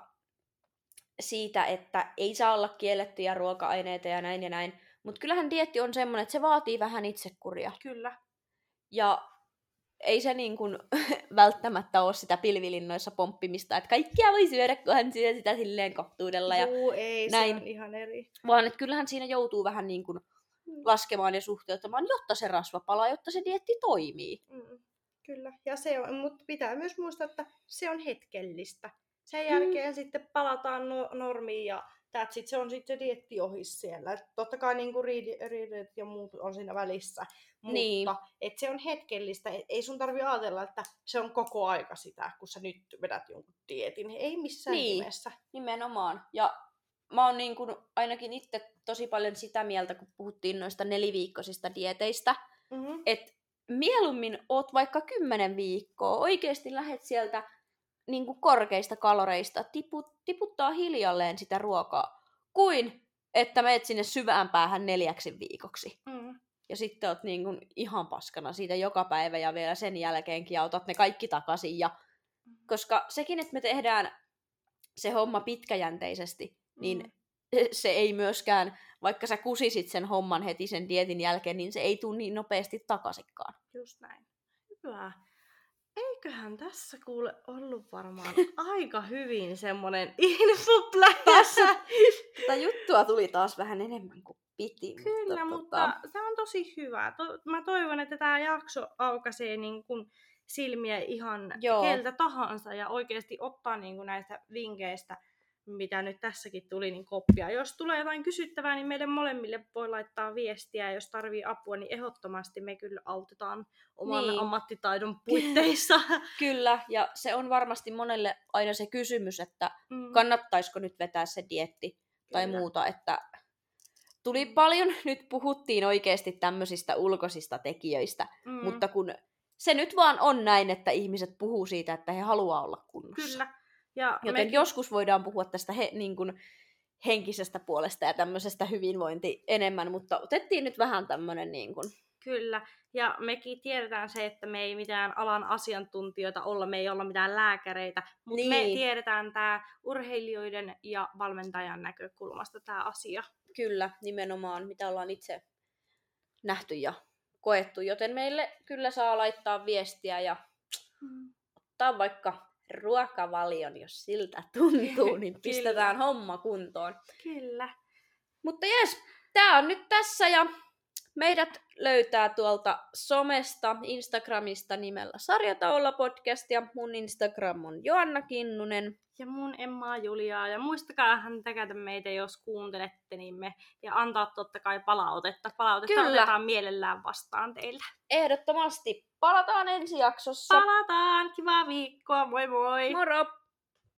siitä, että ei saa olla kiellettyjä ruoka-aineita ja näin ja näin, mutta kyllähän dietti on semmoinen, että se vaatii vähän itsekuria. Kyllä. Ja ei se niin kuin välttämättä ole sitä pilvilinnoissa pomppimista, että kaikkia voi syödä, kunhan syö sitä silleen kohtuudella. Ja, Juu, ei, näin. se on ihan eri. vaan että kyllähän siinä joutuu vähän niin kuin. Laskemaan ja suhteuttamaan, jotta se rasva palaa, jotta se dietti toimii. Mm. Kyllä. Ja se on, mutta pitää myös muistaa, että se on hetkellistä. Sen Mm. jälkeen sitten palataan no, normiin ja that's it, se on sitten se dietti ohi siellä. Et totta kai niin kuin riidet ja muut on siinä välissä. Mutta Niin. et se on hetkellistä. Et ei sun tarvi ajatella, että se on koko aika sitä, kun sä nyt vedät jonkun dietin. Ei missään Niin. nimessä. Nimenomaan. Ja mä oon niin kuin ainakin itse tosi paljon sitä mieltä, kun puhuttiin noista neliviikkoisista dieteistä, Mm-hmm. että mieluummin oot vaikka kymmenen viikkoa, oikeasti lähet sieltä niin kuin korkeista kaloreista, tiput, tiputtaa hiljalleen sitä ruokaa, kuin että meet sinne syvään päähän neljäksi viikoksi. Mm. Ja sitten oot niin kuin ihan paskana siitä joka päivä ja vielä sen jälkeenkin ja otat ne kaikki takaisin. Ja, koska sekin, että me tehdään se homma pitkäjänteisesti, niin Mm. se ei myöskään, vaikka sä kusisit sen homman heti sen dietin jälkeen, niin se ei tule niin nopeasti takaisinkaan. Just näin. Hyvä. Eiköhän tässä kuule ollut varmaan aika hyvin semmonen infopläjä. Tätä juttua tuli taas vähän enemmän kuin piti. Kyllä, mutta tämä on tosi hyvä. To- mä toivon, että tämä jakso aukaisee niin kun silmiä ihan Joo. keltä tahansa ja oikeasti ottaa niin kun näistä vinkkeistä, mitä nyt tässäkin tuli, niin koppia. Jos tulee jotain kysyttävää, niin meille molemmille voi laittaa viestiä. Ja jos tarvii apua, niin ehdottomasti me kyllä autetaan oman Niin. ammattitaidon puitteissa. Kyllä, ja se on varmasti monelle aina se kysymys, että Mm, kannattaisiko nyt vetää se dietti tai kyllä. muuta, että tuli paljon, nyt puhuttiin oikeasti tämmöisistä ulkoisista tekijöistä, Mm, mutta kun se nyt vaan on näin, että ihmiset puhuu siitä, että he haluaa olla kunnossa. Kyllä. Ja Joten me, joskus voidaan puhua tästä he, niin kuin henkisestä puolesta ja tämmöisestä hyvinvointi enemmän, mutta otettiin nyt vähän tämmöinen niin kuin Kyllä, ja mekin tiedetään se, että me ei mitään alan asiantuntijoita olla, me ei olla mitään lääkäreitä, mutta niin. me tiedetään tämä urheilijoiden ja valmentajan näkökulmasta tämä asia. Kyllä, nimenomaan, mitä ollaan itse nähty ja koettu, joten meille kyllä saa laittaa viestiä ja ottaa vaikka ruokavalion, jos siltä tuntuu, niin pistetään homma kuntoon. Kyllä. Mutta jes, tää on nyt tässä ja meidät löytää tuolta somesta, Instagramista nimellä Sarjataolla podcast ja mun Instagram on Joanna Kinnunen. Ja mun Emmaa Juliaa. Ja muistakaa hän täkätä meitä, jos kuuntelette, niin me, ja antaa totta kai palautetta. Palautetta Kyllä. otetaan mielellään vastaan teillä. Ehdottomasti palataan ensi jaksossa. Palataan, kivaa viikkoa, moi moi! Moro!